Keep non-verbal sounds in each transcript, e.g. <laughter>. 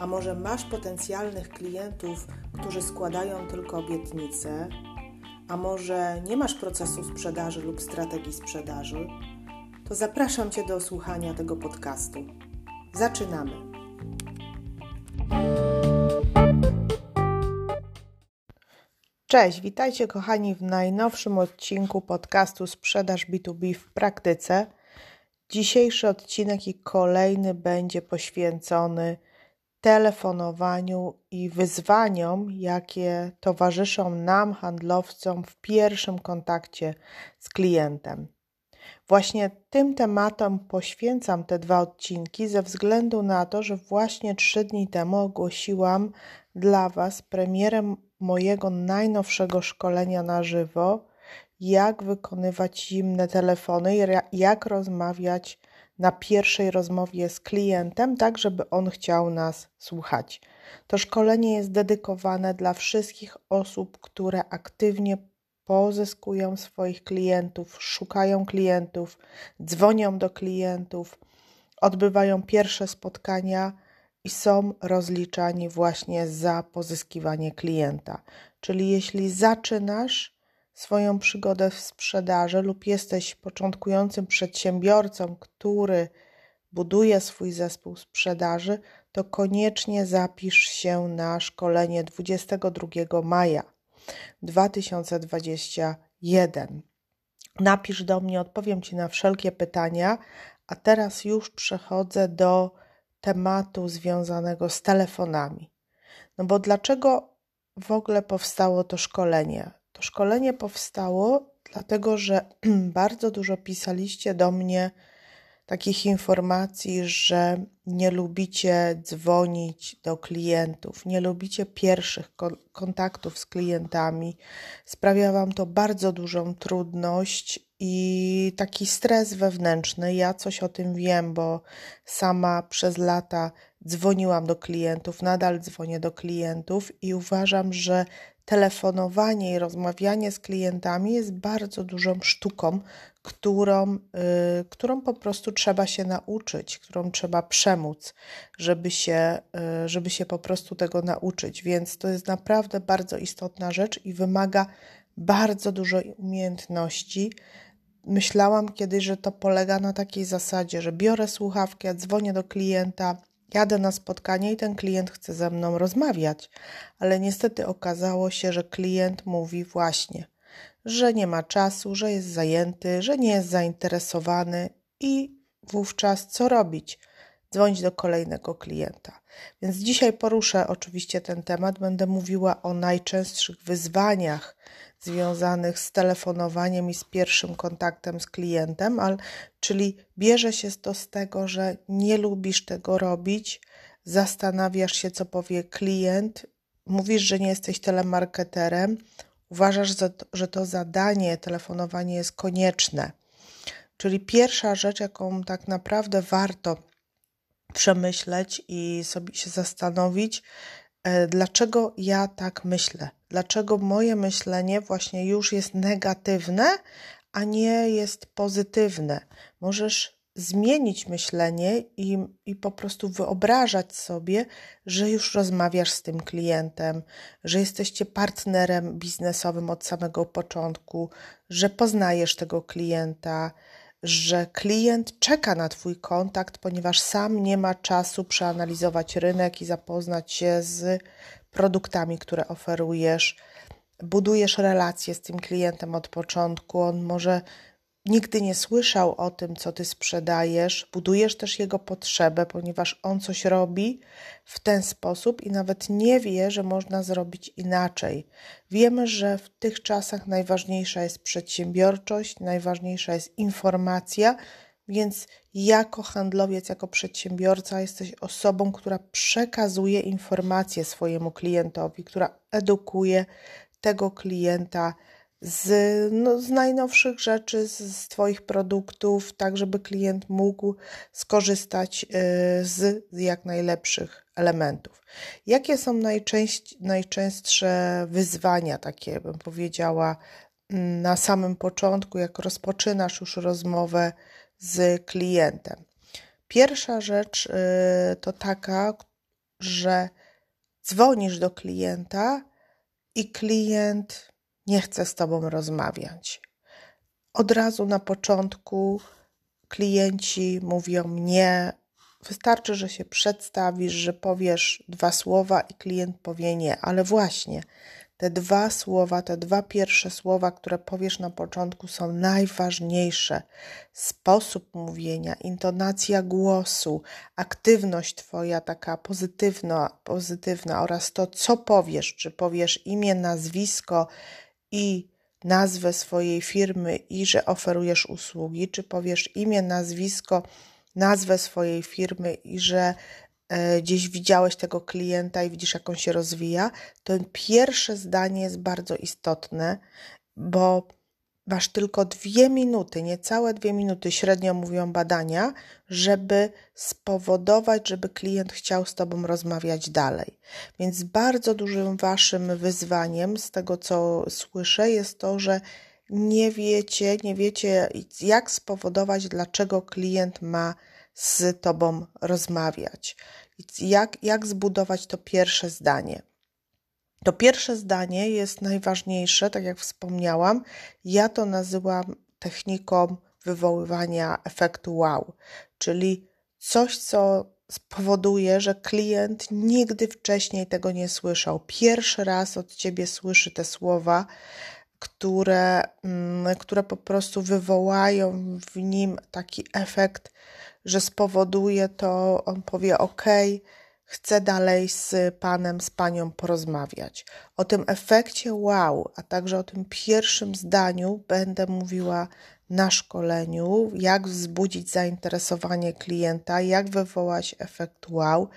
a może masz potencjalnych klientów, którzy składają tylko obietnice, a może nie masz procesu sprzedaży lub strategii sprzedaży, to zapraszam Cię do słuchania tego podcastu. Zaczynamy. Cześć, witajcie kochani w najnowszym odcinku podcastu Sprzedaż B2B w praktyce. Dzisiejszy odcinek i kolejny będzie poświęcony telefonowaniu i wyzwaniom, jakie towarzyszą nam, handlowcom, w pierwszym kontakcie z klientem. Właśnie tym tematom poświęcam te dwa odcinki, ze względu na to, że właśnie trzy dni temu ogłosiłam dla Was premierę mojego najnowszego szkolenia na żywo, jak wykonywać zimne telefony, jak rozmawiać na pierwszej rozmowie z klientem, tak żeby on chciał nas słuchać. To szkolenie jest dedykowane dla wszystkich osób, które aktywnie pozyskują swoich klientów, szukają klientów, dzwonią do klientów, odbywają pierwsze spotkania i są rozliczani właśnie za pozyskiwanie klienta. Czyli jeśli zaczynasz swoją przygodę w sprzedaży lub jesteś początkującym przedsiębiorcą, który buduje swój zespół sprzedaży, to koniecznie zapisz się na szkolenie 22 maja 2021. Napisz do mnie, odpowiem Ci na wszelkie pytania, a teraz już przechodzę do tematu związanego z telefonami. No bo dlaczego w ogóle powstało to szkolenie? To szkolenie powstało dlatego, że <clears throat> bardzo dużo pisaliście do mnie takich informacji, że nie lubicie dzwonić do klientów, nie lubicie pierwszych kontaktów z klientami. Sprawia Wam to bardzo dużą trudność i taki stres wewnętrzny. Ja coś o tym wiem, bo sama przez lata dzwoniłam do klientów, nadal dzwonię do klientów i uważam, że telefonowanie i rozmawianie z klientami jest bardzo dużą sztuką, którą, y, którą po prostu trzeba się nauczyć, którą trzeba przemóc, żeby się, y, żeby się po prostu tego nauczyć. Więc to jest naprawdę bardzo istotna rzecz i wymaga bardzo dużo umiejętności. Myślałam kiedyś, że to polega na takiej zasadzie, że biorę słuchawkę, dzwonię do klienta, Jadę na spotkanie i ten klient chce ze mną rozmawiać, ale niestety okazało się, że klient mówi właśnie, że nie ma czasu, że jest zajęty, że nie jest zainteresowany i wówczas co robić? Dzwonić do kolejnego klienta. Więc dzisiaj poruszę oczywiście ten temat. Będę mówiła o najczęstszych wyzwaniach związanych z telefonowaniem i z pierwszym kontaktem z klientem, ale, czyli bierze się to z tego, że nie lubisz tego robić, zastanawiasz się, co powie klient, mówisz, że nie jesteś telemarketerem, uważasz, że to zadanie, telefonowanie jest konieczne. Czyli pierwsza rzecz, jaką tak naprawdę warto przemyśleć i sobie się zastanowić, E, dlaczego ja tak myślę, dlaczego moje myślenie właśnie już jest negatywne, a nie jest pozytywne. Możesz zmienić myślenie i, i po prostu wyobrażać sobie, że już rozmawiasz z tym klientem, że jesteście partnerem biznesowym od samego początku, że poznajesz tego klienta, że klient czeka na Twój kontakt, ponieważ sam nie ma czasu przeanalizować rynek i zapoznać się z produktami, które oferujesz. Budujesz relacje z tym klientem od początku. On może nigdy nie słyszał o tym, co ty sprzedajesz, budujesz też jego potrzebę, ponieważ on coś robi w ten sposób i nawet nie wie, że można zrobić inaczej. Wiemy, że w tych czasach najważniejsza jest przedsiębiorczość, najważniejsza jest informacja, Więc jako handlowiec, jako przedsiębiorca jesteś osobą, która przekazuje informacje swojemu klientowi, która edukuje tego klienta z, no, z najnowszych rzeczy, z, z Twoich produktów, tak żeby klient mógł skorzystać y, z, jak najlepszych elementów. Jakie są najczęść, najczęstsze wyzwania, takie bym powiedziała, na samym początku, jak rozpoczynasz już rozmowę z klientem? Pierwsza rzecz y, to taka, że dzwonisz do klienta i klient nie chce z tobą rozmawiać. Od razu na początku klienci mówią nie. Wystarczy, że się przedstawisz, że powiesz dwa słowa i klient powie nie, ale właśnie te dwa słowa, te dwa pierwsze słowa, które powiesz na początku, są najważniejsze. Sposób mówienia, intonacja głosu, aktywność Twoja taka pozytywna, pozytywna oraz to, co powiesz, czy powiesz imię, nazwisko i nazwę swojej firmy i że oferujesz usługi, czy powiesz imię, nazwisko, nazwę swojej firmy i że E, gdzieś widziałeś tego klienta i widzisz, jak on się rozwija, to pierwsze zdanie jest bardzo istotne, bo masz tylko dwie minuty, niecałe dwie minuty, średnio mówią badania, żeby spowodować, żeby klient chciał z Tobą rozmawiać dalej. Więc bardzo dużym Waszym wyzwaniem, z tego co słyszę, jest to, że nie wiecie, nie wiecie, jak spowodować, dlaczego klient ma z Tobą rozmawiać. Jak, jak zbudować to pierwsze zdanie? To pierwsze zdanie jest najważniejsze, tak jak wspomniałam. Ja to nazywam techniką wywoływania efektu wow, czyli coś, co spowoduje, że klient nigdy wcześniej tego nie słyszał. Pierwszy raz od ciebie słyszy te słowa, które, mm, które po prostu wywołają w nim taki efekt że spowoduje to, on powie: OK, chcę dalej z panem, z panią porozmawiać. O tym efekcie wow, a także o tym pierwszym zdaniu będę mówiła na szkoleniu, jak wzbudzić zainteresowanie klienta, jak wywołać efekt wow,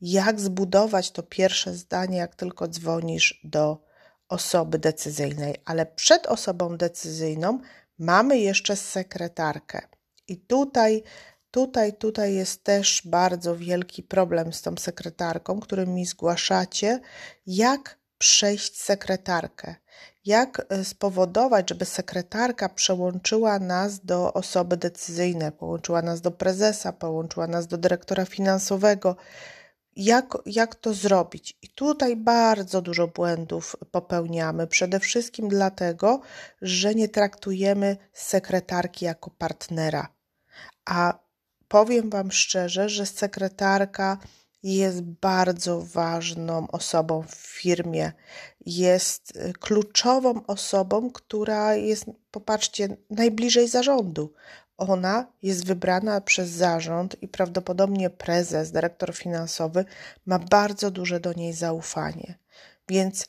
jak zbudować to pierwsze zdanie, jak tylko dzwonisz do osoby decyzyjnej. Ale przed osobą decyzyjną mamy jeszcze sekretarkę. I tutaj Tutaj, tutaj jest też bardzo wielki problem z tą sekretarką, który mi zgłaszacie, jak przejść sekretarkę, jak e, spowodować, żeby sekretarka przełączyła nas do osoby decyzyjnej, połączyła nas do prezesa, połączyła nas do dyrektora finansowego. Jak, jak to zrobić? I tutaj bardzo dużo błędów popełniamy. Przede wszystkim dlatego, że nie traktujemy sekretarki jako partnera. A powiem Wam szczerze, że sekretarka jest bardzo ważną osobą w firmie. Jest y, kluczową osobą, która jest, popatrzcie, najbliżej zarządu. Ona jest wybrana przez zarząd i prawdopodobnie prezes, dyrektor finansowy ma bardzo duże do niej zaufanie. Więc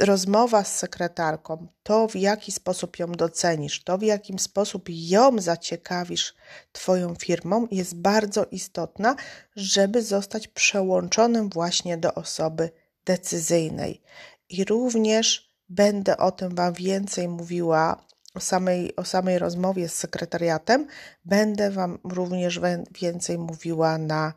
rozmowa z sekretarką, to w jaki sposób ją docenisz, to w jakim sposób ją zaciekawisz Twoją firmą, jest bardzo istotna, żeby zostać przełączonym właśnie do osoby decyzyjnej. I również będę o tym Wam więcej mówiła o samej, o samej rozmowie z sekretariatem. Będę Wam również więcej mówiła na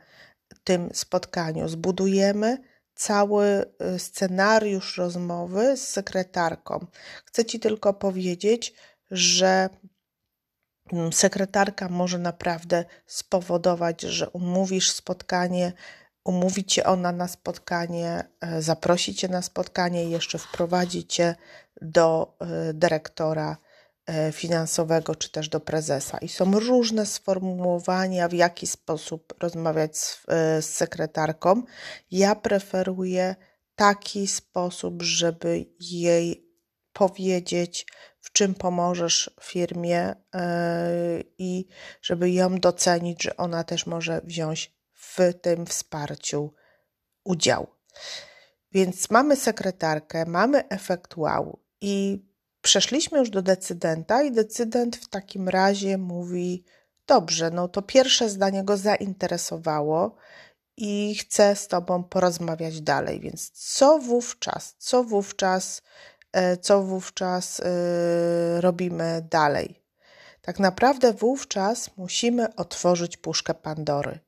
tym spotkaniu. Zbudujemy cały y, scenariusz rozmowy z sekretarką. Chcę Ci tylko powiedzieć, że mm, sekretarka może naprawdę spowodować, że umówisz spotkanie, umówi Cię ona na spotkanie, e, zaprosi Cię na spotkanie i jeszcze wprowadzi Cię do e, dyrektora finansowego czy też do prezesa. I są różne sformułowania, w jaki sposób rozmawiać z, e, z sekretarką. Ja preferuję taki sposób, żeby jej powiedzieć, w czym pomożesz firmie yy, i żeby ją docenić, że ona też może wziąć w tym wsparciu udział. Więc mamy sekretarkę, mamy efekt wow i Przeszliśmy już do decydenta, i decydent w takim razie mówi: dobrze, no to pierwsze zdanie go zainteresowało i chce z tobą porozmawiać dalej. Więc co wówczas, co wówczas, e, co wówczas yy, robimy dalej? Tak naprawdę wówczas musimy otworzyć puszkę Pandory.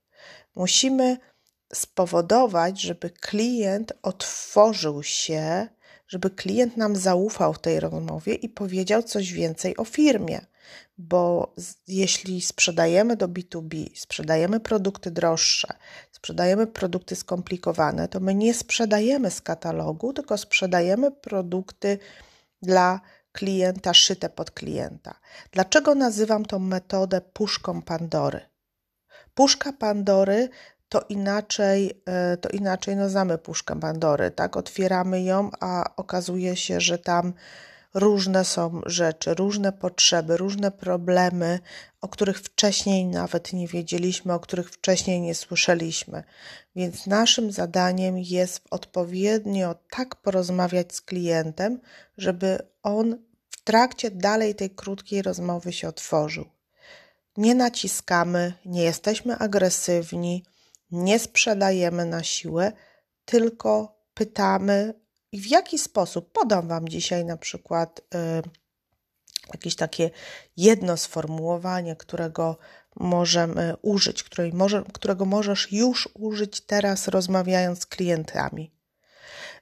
Musimy spowodować, żeby klient otworzył się, żeby klient nam zaufał w tej rozmowie i powiedział coś więcej o firmie. Bo jeśli sprzedajemy do B2B, sprzedajemy produkty droższe, sprzedajemy produkty skomplikowane, to my nie sprzedajemy z katalogu, tylko sprzedajemy produkty dla klienta, szyte pod klienta. Dlaczego nazywam tą metodę puszką Pandory? Puszka Pandory to inaczej, e, to inaczej no puszkę Pandory, tak? Otwieramy ją, a okazuje się, że tam różne są rzeczy, różne potrzeby, różne problemy, o których wcześniej nawet nie wiedzieliśmy, o których wcześniej nie słyszeliśmy. Więc naszym zadaniem jest odpowiednio tak porozmawiać z klientem, żeby on w trakcie dalej tej krótkiej rozmowy się otworzył. Nie naciskamy, nie jesteśmy agresywni, nie sprzedajemy na siłę, tylko pytamy, w jaki sposób. Podam Wam dzisiaj na przykład y, jakieś takie jedno sformułowanie, którego możemy użyć, której może, którego możesz już użyć teraz, rozmawiając z klientami.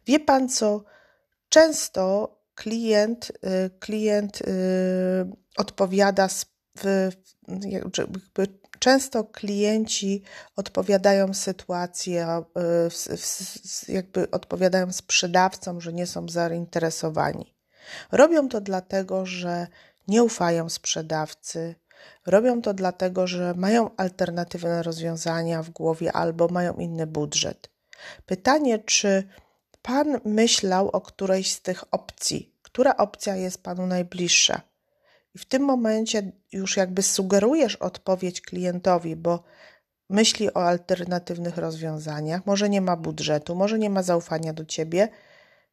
Wie Pan co? Często klient, y, klient y, odpowiada z, w, jakby Często klienci odpowiadają sytuację, e, jakby odpowiadają sprzedawcom, że nie są zainteresowani. Robią to dlatego, że nie ufają sprzedawcy, robią to dlatego, że mają alternatywne rozwiązania w głowie albo mają inny budżet. Pytanie, czy Pan myślał o którejś z tych opcji? Która opcja jest Panu najbliższa? I w tym momencie już jakby sugerujesz odpowiedź klientowi, bo myśli o alternatywnych rozwiązaniach, może nie ma budżetu, może nie ma zaufania do ciebie,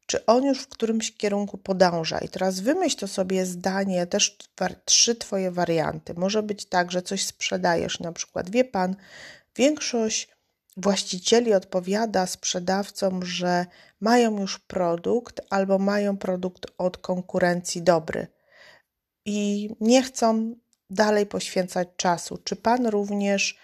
czy on już w którymś kierunku podąża. I teraz wymyśl to sobie zdanie, też trzy Twoje warianty. Może być tak, że coś sprzedajesz, na przykład, wie Pan, większość właścicieli odpowiada sprzedawcom, że mają już produkt albo mają produkt od konkurencji dobry i nie chcą dalej poświęcać czasu. Czy Pan również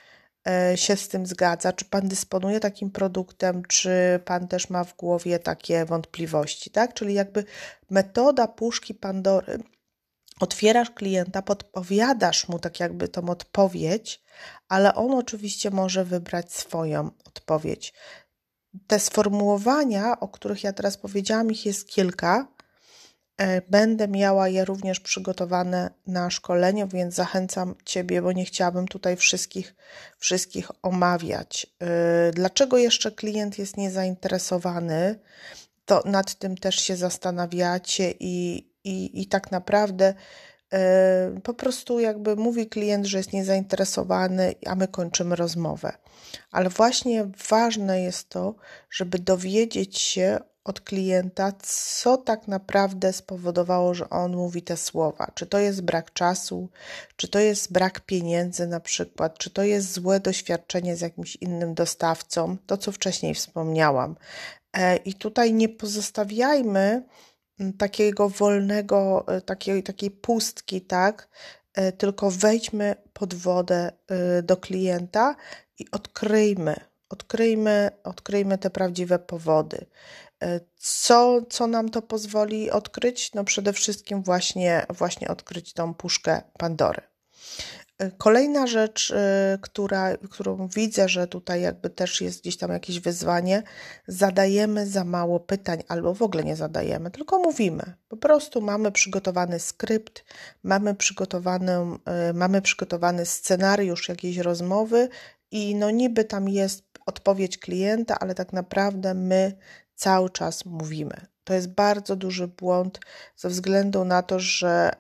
e, się z tym zgadza? Czy Pan dysponuje takim produktem, czy Pan też ma w głowie takie wątpliwości, tak? Czyli jakby metoda puszki Pandory. Otwierasz klienta, podpowiadasz mu tak jakby tą odpowiedź, ale on oczywiście może wybrać swoją odpowiedź. Te sformułowania, o których ja teraz powiedziałam, ich jest kilka. E, będę miała je również przygotowane na szkoleniu, więc zachęcam Ciebie, bo nie chciałabym tutaj wszystkich, wszystkich omawiać. E, dlaczego jeszcze klient jest niezainteresowany? To nad tym też się zastanawiacie i, i, i tak naprawdę e, po prostu jakby mówi klient, że jest niezainteresowany, a my kończymy rozmowę. Ale właśnie ważne jest to, żeby dowiedzieć się od klienta, co tak naprawdę spowodowało, że on mówi te słowa. Czy to jest brak czasu, czy to jest brak pieniędzy, na przykład, czy to jest złe doświadczenie z jakimś innym dostawcą, to co wcześniej wspomniałam. E, I tutaj nie pozostawiajmy mm, takiego wolnego, e, takiej, takiej pustki, tak? E, tylko wejdźmy pod wodę do klienta i odkryjmy, odkryjmy, odkryjmy te prawdziwe powody. E, co, co nam to pozwoli odkryć? No przede wszystkim właśnie, właśnie odkryć tą puszkę Pandory. E, kolejna rzecz, e, która, którą widzę, że tutaj jakby też jest gdzieś tam jakieś wyzwanie, zadajemy za mało pytań albo w ogóle nie zadajemy, tylko mówimy. Po prostu mamy przygotowany skrypt, mamy przygotowany, mamy przygotowany scenariusz jakiejś rozmowy i no niby tam jest odpowiedź klienta, ale tak naprawdę my cały czas mówimy. To jest bardzo duży błąd ze względu na to, że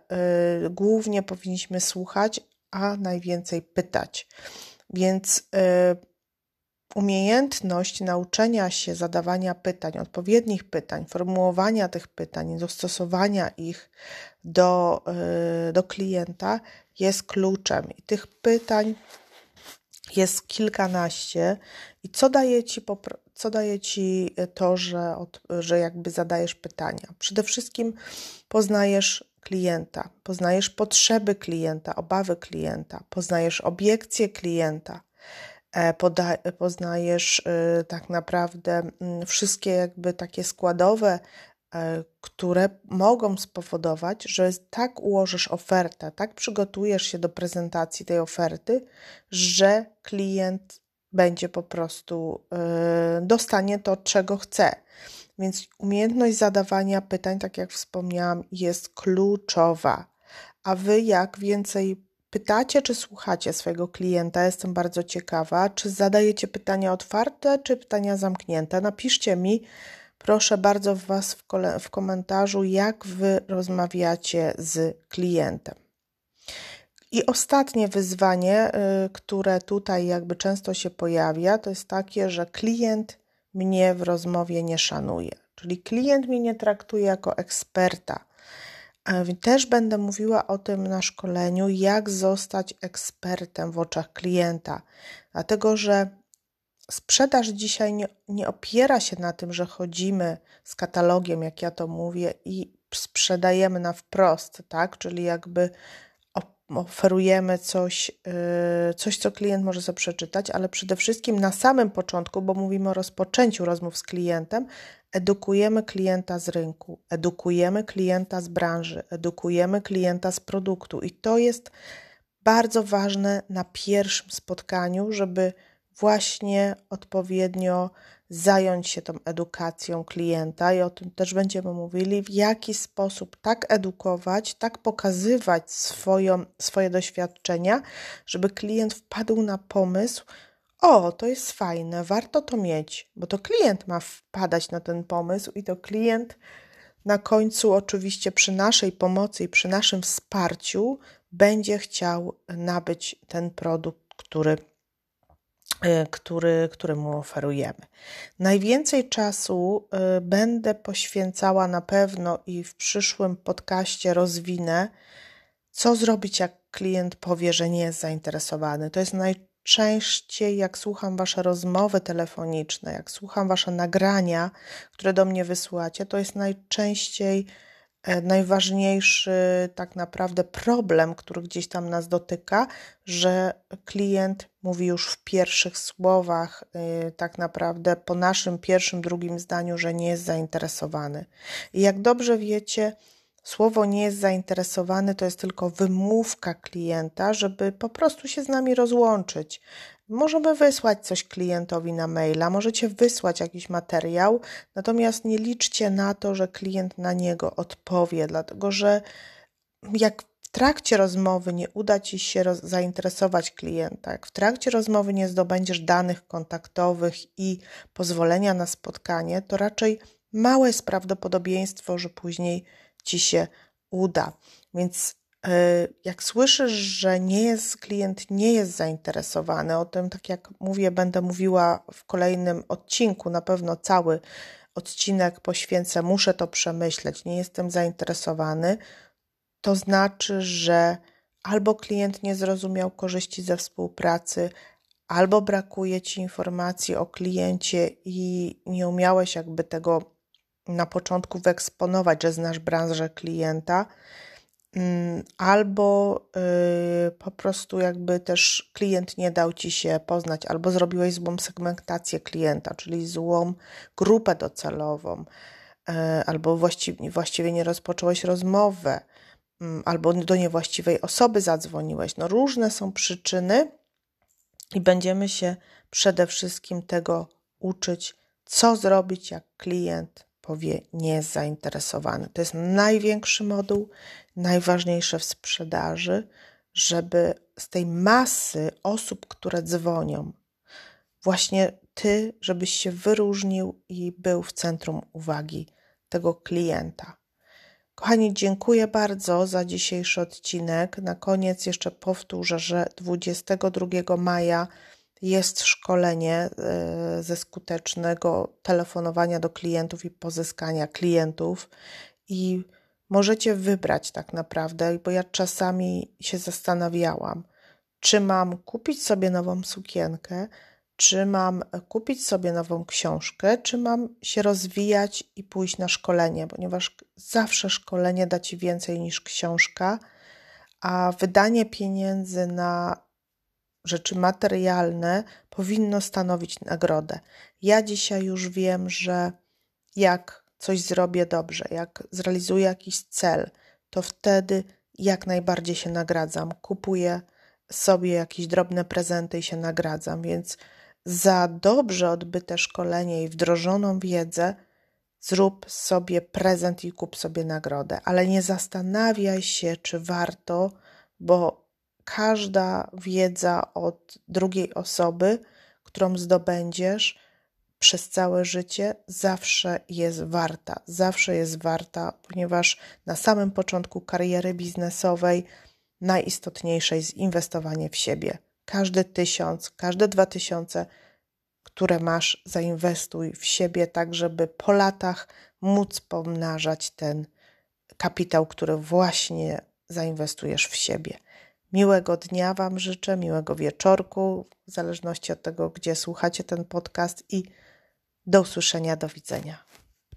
y, głównie powinniśmy słuchać, a najwięcej pytać. Więc y, umiejętność nauczenia się zadawania pytań, odpowiednich pytań, formułowania tych pytań, dostosowania ich do, y, do klienta jest kluczem. I tych pytań jest kilkanaście. I co daje ci, co daje ci to, że, że jakby zadajesz pytania? Przede wszystkim poznajesz klienta, poznajesz potrzeby klienta, obawy klienta, poznajesz obiekcje klienta E, poznajesz y, tak naprawdę mm, wszystkie jakby takie składowe, e, które mogą spowodować, że tak ułożysz ofertę, tak przygotujesz się do prezentacji tej oferty, że klient będzie po prostu y, dostanie to, czego chce. Więc umiejętność zadawania pytań, tak jak wspomniałam, jest kluczowa. A wy, jak więcej Pytacie czy słuchacie swojego klienta? Jestem bardzo ciekawa. Czy zadajecie pytania otwarte, czy pytania zamknięte? Napiszcie mi, proszę bardzo Was w, w komentarzu, jak Wy rozmawiacie z klientem. I ostatnie wyzwanie, y, które tutaj jakby często się pojawia, to jest takie, że klient mnie w rozmowie nie szanuje. Czyli klient mnie nie traktuje jako eksperta też będę mówiła o tym na szkoleniu, jak zostać ekspertem w oczach klienta, dlatego że sprzedaż dzisiaj nie, nie opiera się na tym, że chodzimy z katalogiem, jak ja to mówię, i sprzedajemy na wprost, tak? Czyli jakby oferujemy coś, y, coś, co klient może sobie przeczytać, ale przede wszystkim na samym początku, bo mówimy o rozpoczęciu rozmów z klientem, edukujemy klienta z rynku, edukujemy klienta z branży, edukujemy klienta z produktu. I to jest bardzo ważne na pierwszym spotkaniu, żeby właśnie odpowiednio zająć się tą edukacją klienta i o tym też będziemy mówili, w jaki sposób tak edukować, tak pokazywać swoją, swoje doświadczenia, żeby klient wpadł na pomysł, o, to jest fajne, warto to mieć, bo to klient ma wpadać na ten pomysł i to klient na końcu, oczywiście przy naszej pomocy i przy naszym wsparciu, będzie chciał nabyć ten produkt, który, który, który mu oferujemy. Najwięcej czasu e, będę poświęcała na pewno i w przyszłym podcaście rozwinę, co zrobić, jak klient powie, że nie jest zainteresowany. To jest naj częściej, jak słucham Wasze rozmowy telefoniczne, jak słucham Wasze nagrania, które do mnie wysyłacie, to jest najczęściej najważniejszy tak naprawdę problem, który gdzieś tam nas dotyka, że klient mówi już w pierwszych słowach, e, tak naprawdę po naszym pierwszym, drugim zdaniu, że nie jest zainteresowany. I jak dobrze wiecie, Słowo nie jest zainteresowany to jest tylko wymówka klienta, żeby po prostu się z nami rozłączyć. Możemy wysłać coś klientowi na maila, możecie wysłać jakiś materiał, natomiast nie liczcie na to, że klient na niego odpowie, dlatego że jak w trakcie rozmowy nie uda ci się zainteresować klienta, jak w trakcie rozmowy nie zdobędziesz danych kontaktowych i pozwolenia na spotkanie, to raczej małe jest prawdopodobieństwo, że później ci się uda. Więc jak słyszysz, że nie jest, klient nie jest zainteresowany, o tym, tak jak mówię, będę mówiła w kolejnym odcinku, na pewno cały odcinek poświęcę, muszę to przemyśleć, nie jestem zainteresowany, to znaczy, że albo klient nie zrozumiał korzyści ze współpracy, albo brakuje ci informacji o kliencie i nie umiałeś jakby tego na początku wyeksponować, że znasz branżę klienta, albo y, po prostu jakby też klient nie dał ci się poznać, albo zrobiłeś złą segmentację klienta, czyli złą grupę docelową, y, albo właściwie, właściwie nie rozpocząłeś rozmowę, mm, albo do niewłaściwej osoby zadzwoniłeś. No różne są przyczyny i będziemy się przede wszystkim tego uczyć, co zrobić, jak klient powie nie jest zainteresowany. To jest największy moduł, najważniejsze w sprzedaży, żeby z tej masy osób, które dzwonią, właśnie ty, żebyś się wyróżnił i był w centrum uwagi tego klienta. Kochani, dziękuję bardzo za dzisiejszy odcinek. Na koniec jeszcze powtórzę, że 22 maja jest szkolenie y, ze skutecznego telefonowania do klientów i pozyskania klientów. I możecie wybrać tak naprawdę, bo ja czasami się zastanawiałam, czy mam kupić sobie nową sukienkę, czy mam kupić sobie nową książkę, czy mam się rozwijać i pójść na szkolenie, ponieważ zawsze szkolenie da ci więcej niż książka, a wydanie pieniędzy na rzeczy materialne powinno stanowić nagrodę. Ja dzisiaj już wiem, że jak coś zrobię dobrze, jak zrealizuję jakiś cel, to wtedy jak najbardziej się nagradzam. Kupuję sobie jakieś drobne prezenty i się nagradzam, więc za dobrze odbyte szkolenie i wdrożoną wiedzę zrób sobie prezent i kup sobie nagrodę, ale nie zastanawiaj się, czy warto, bo każda wiedza od drugiej osoby, którą zdobędziesz przez całe życie, zawsze jest warta. Zawsze jest warta, ponieważ na samym początku kariery biznesowej najistotniejsze jest inwestowanie w siebie. Każdy tysiąc, każde dwa tysiące, które masz, zainwestuj w siebie, tak żeby po latach móc pomnażać ten kapitał, który właśnie zainwestujesz w siebie. Miłego dnia Wam życzę, miłego wieczorku, w zależności od tego, gdzie słuchacie ten podcast i do usłyszenia, do widzenia.